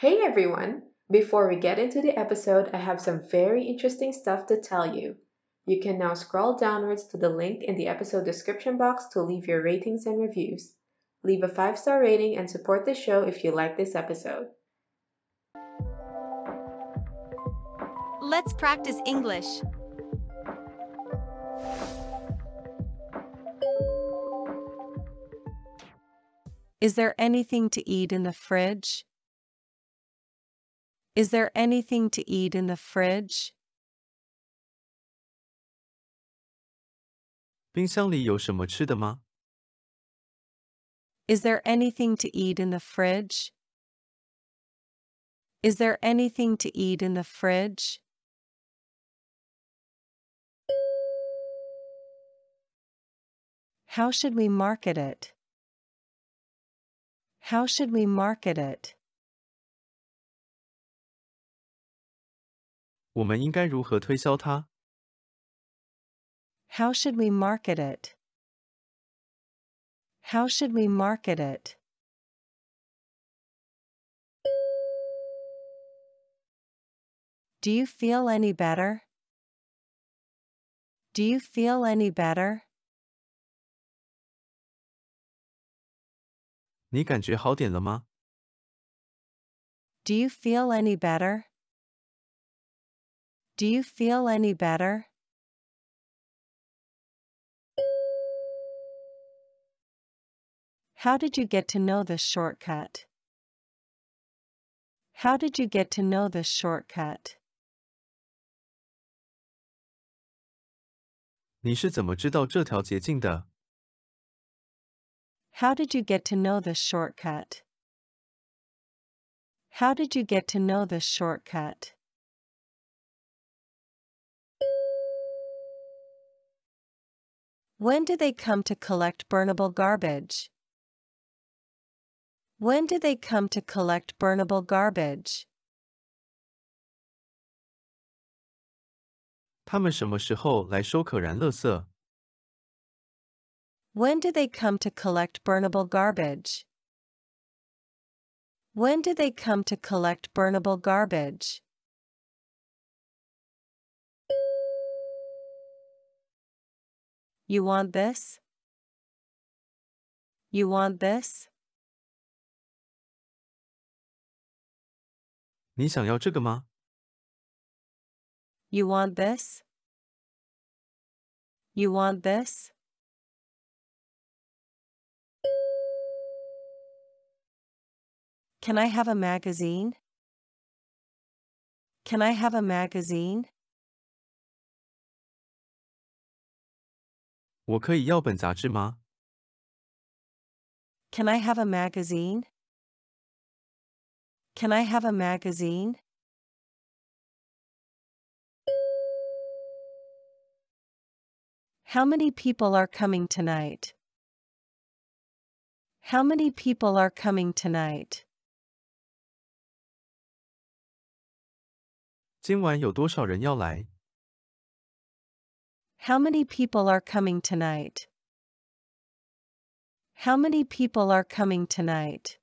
Hey everyone! Before we get into the episode, I have some very interesting stuff to tell you. You can now scroll downwards to the link in the episode description box to leave your ratings and reviews. Leave a 5 star rating and support the show if you like this episode. Let's practice English. Is there anything to eat in the fridge? Is there anything to eat in the fridge? 冰箱里有什么吃的吗？ Is there anything to eat in the fridge? Is there anything to eat in the fridge? How should we market it? How should we market it? 我们应该如何推销它？ How should we market it? How should we market it? Do you feel any better? Do you feel any better? 你感觉好点了吗？ Do you feel any better? Do you feel any better? How did you get to know this shortcut? How did you get to know this shortcut? 你是怎么知道这条捷径的？ How did you get to know this shortcut? How did you get to know this shortcut? When do they come to collect burnable garbage? When do they come to collect burnable garbage? 他们什么时候来收可燃垃圾？ When do they come to collect burnable garbage? When do they come to collect burnable garbage? You want this? You want this? 你想要这个吗？ You want this? You want this? Can I have a magazine? Can I have a magazine? 我可以要本杂志吗？ Can I have a magazine? Can I have a magazine? How many people are coming tonight? How many people are coming tonight? 今晚有多少人要来？ How many people are coming tonight? How many people are coming tonight?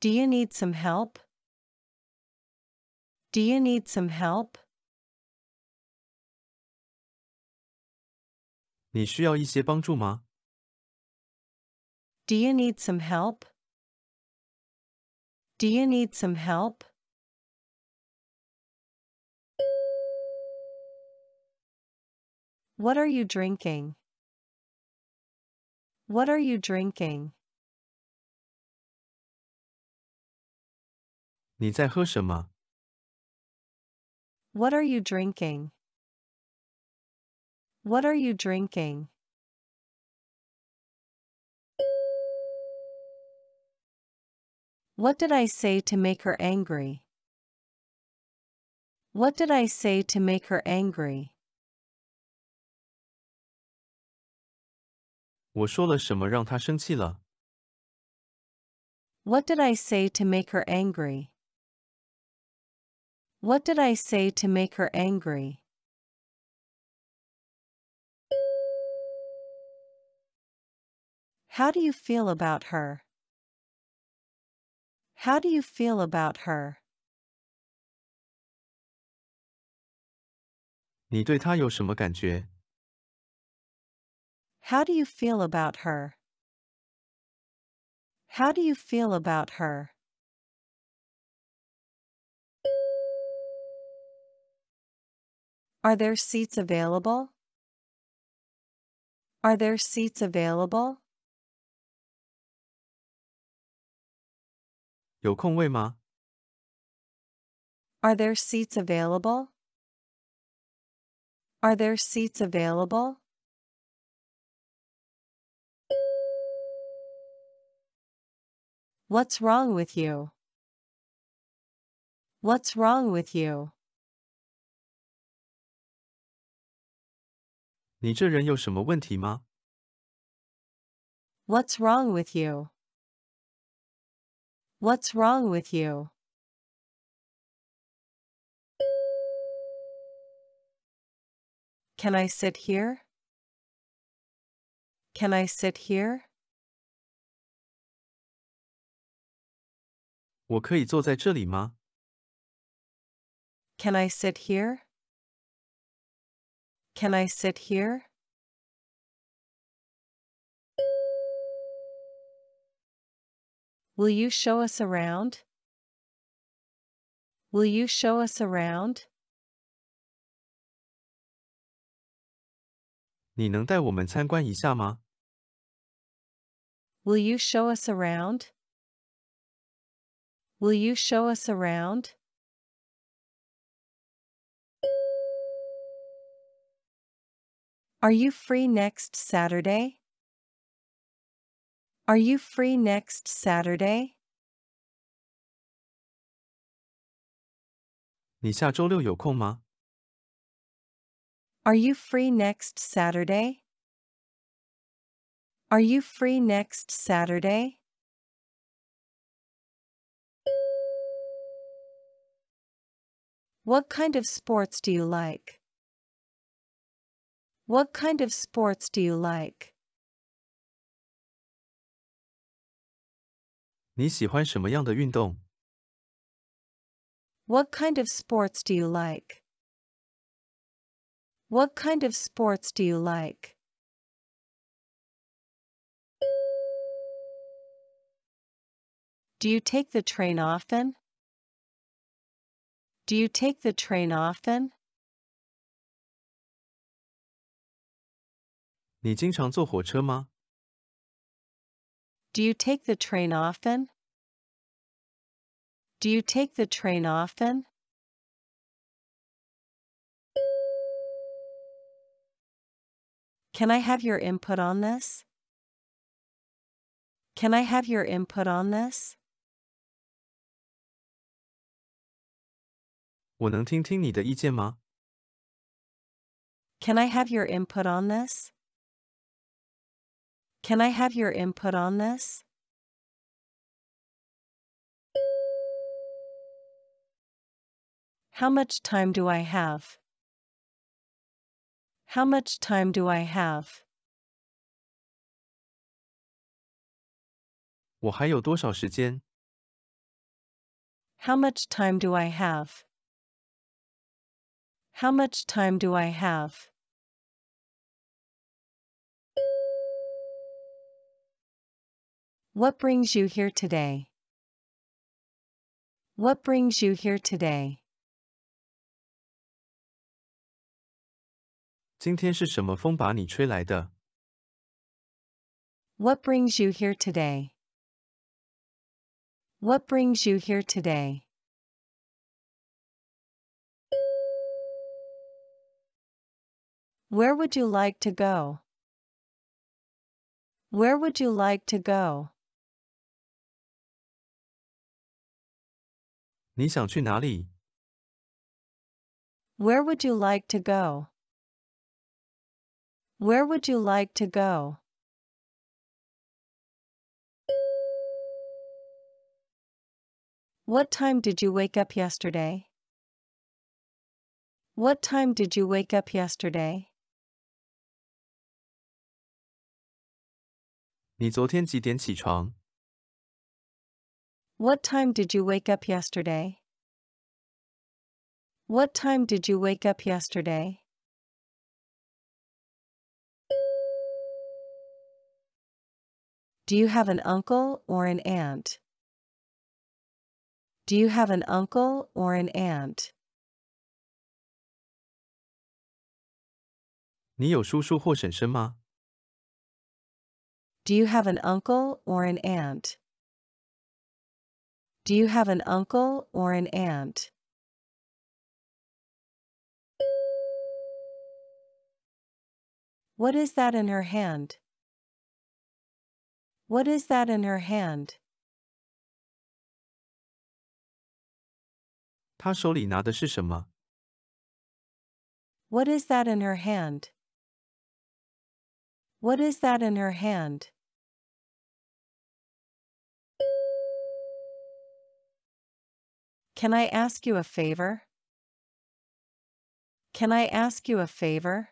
Do you need some help? Do you need some help? 你需要一些帮助吗？ Do you need some help? Do you need some help? What are you drinking? What are you drinking? 你在喝什么？ What are you drinking? What are you drinking? What did I say to make her angry? What did I say to make her angry? 我说了什么让他生气了？ What did I say to make her angry? What did I say to make her angry? How do you feel about her? How do you feel about her? 你对他有什么感觉？ How do you feel about her? How do you feel about her? Are there seats available? Are there seats available? 有空位吗？ Are there seats available? Are there seats available? What's wrong with you? What's wrong with you? 你这人有什么问题吗？ What's wrong with you? What's wrong with you? Can I sit here? Can I sit here? 我可以坐在这里吗？ Can I sit here? Can I sit here? Will you show us around? Will you show us around? 你能带我们参观一下吗？ Will you show us around? Will you show us around? Are you free next Saturday? Are you free next Saturday? 你下周六有空吗？ Are you free next Saturday? Are you free next Saturday? What kind of sports do you like? What kind of sports do you like? 你喜欢什么样的运动？ What kind of sports do you like? What kind of sports do you like? Do you take the train often? Do you take the train often? 你经常坐火车吗？ Do you take the train often? Do you take the train often? Can I have your input on this? Can I have your input on this? 我能听听你的意见吗？ Can I have your input on this? Can I have your input on this? How much time do I have? How much time do I have? 我还有多少时间？ How much time do I have? How much time do I have? What brings you here today? What brings you here today? 今天是什么风把你吹来的？ What brings you here today? What brings you here today? Where would you like to go? Where would you like to go? 你想去哪里？ Where would you like to go? Where would you like to go? What time did you wake up yesterday? What time did you wake up yesterday? 你昨天几点起床？ What time did you wake up yesterday? What time did you wake up yesterday? Do you have an uncle or an aunt? Do you have an uncle or an aunt? 你有叔叔或婶婶吗？ Do you have an uncle or an aunt? Do you have an uncle or an aunt? What is that in her hand? What is that in her hand? 她手里拿的是什么？ What is that in her hand? What is that in her hand? Can I ask you a favor? Can I ask you a favor?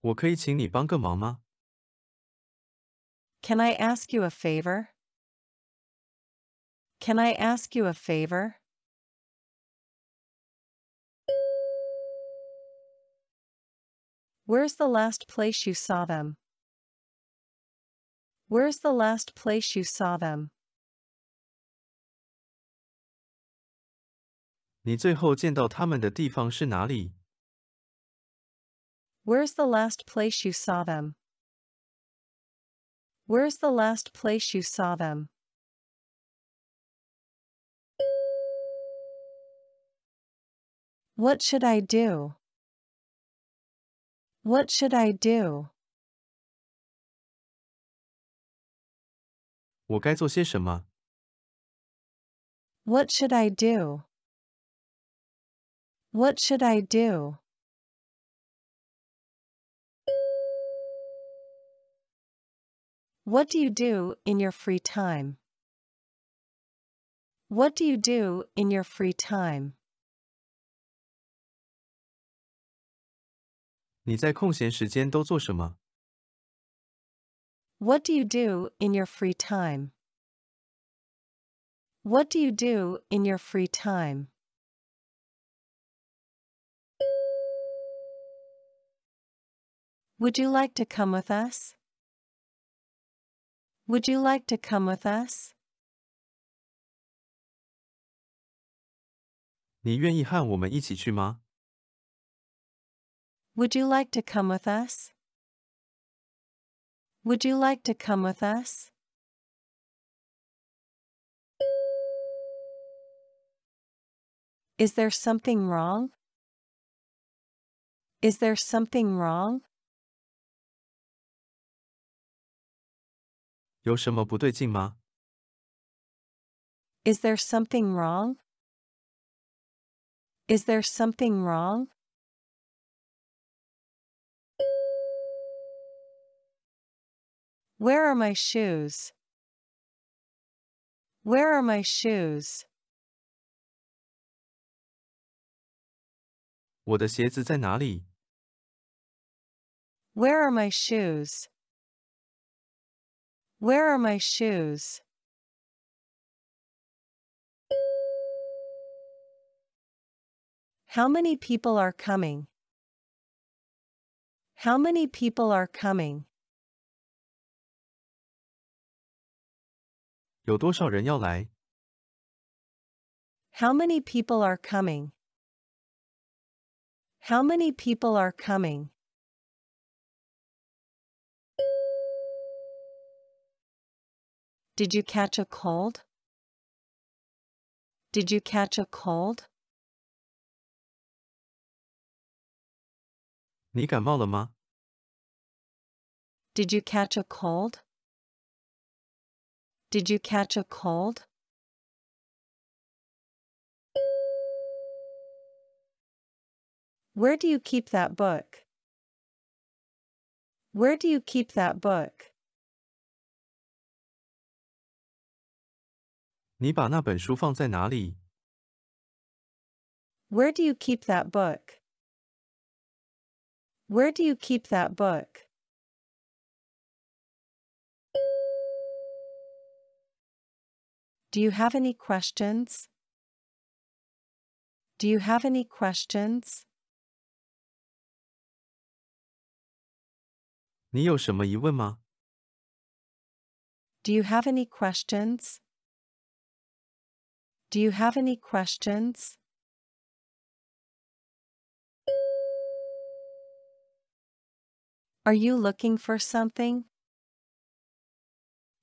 我可以请你帮个忙吗？ Can I ask you a favor? Can I ask you a favor? Where's the last place you saw them? Where's the last place you saw them? 你最后见到他们的地方是哪里？ Where's the last place you saw them? Where's the last place you saw them? What should I do? What should I do? 我该做些什么？ What should I do? What should I do? What do you do in your free time? What do you do in your free time? 你在空闲时间都做什么？ What do you do in your free time? What do you do in your free time? Would you like to come with us? Would you like to come with us? 你愿意和我们一起去吗？ Would you like to come with us? Would you like to come with us? Is there something wrong? Is there something wrong? 有什么不对劲吗？ Is there something wrong? Is there something wrong? Where are my shoes? Where are my shoes? 我的鞋子在哪里？ Where are my shoes? Where are my shoes? How many people are coming? How many people are coming? 有多少人要来？ How many people are coming? How many people are coming? Did you catch a cold? Did you catch a cold? 你感冒了吗？ Did you catch a cold? Did you catch a cold? Where do you keep that book? Where do you keep that book? 你把那本书放在哪里？ Where do you keep that book? Where do you keep that book? Do you have any questions? Do you have any questions? 你有什么疑问吗？ Do you have any questions? Do you have any questions? Are you looking for something?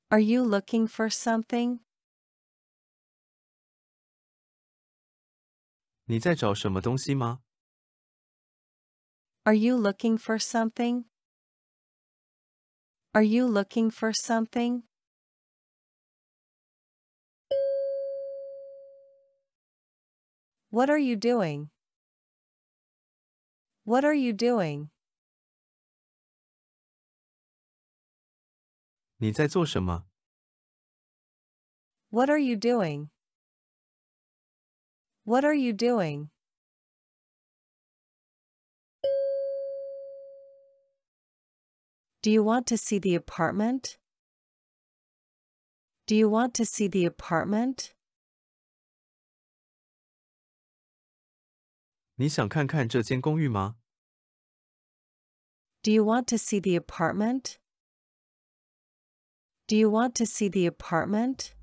Are you looking for something? 你在找什么东西吗？ Are you looking for something? Are you looking for something? What are you doing? What are you doing? 你在做什么？ What are you doing? What are you doing? Do you want to see the apartment? Do you want to see the apartment? 你想看看这间公寓吗？ Do you want to see the apartment? Do you want to see the apartment?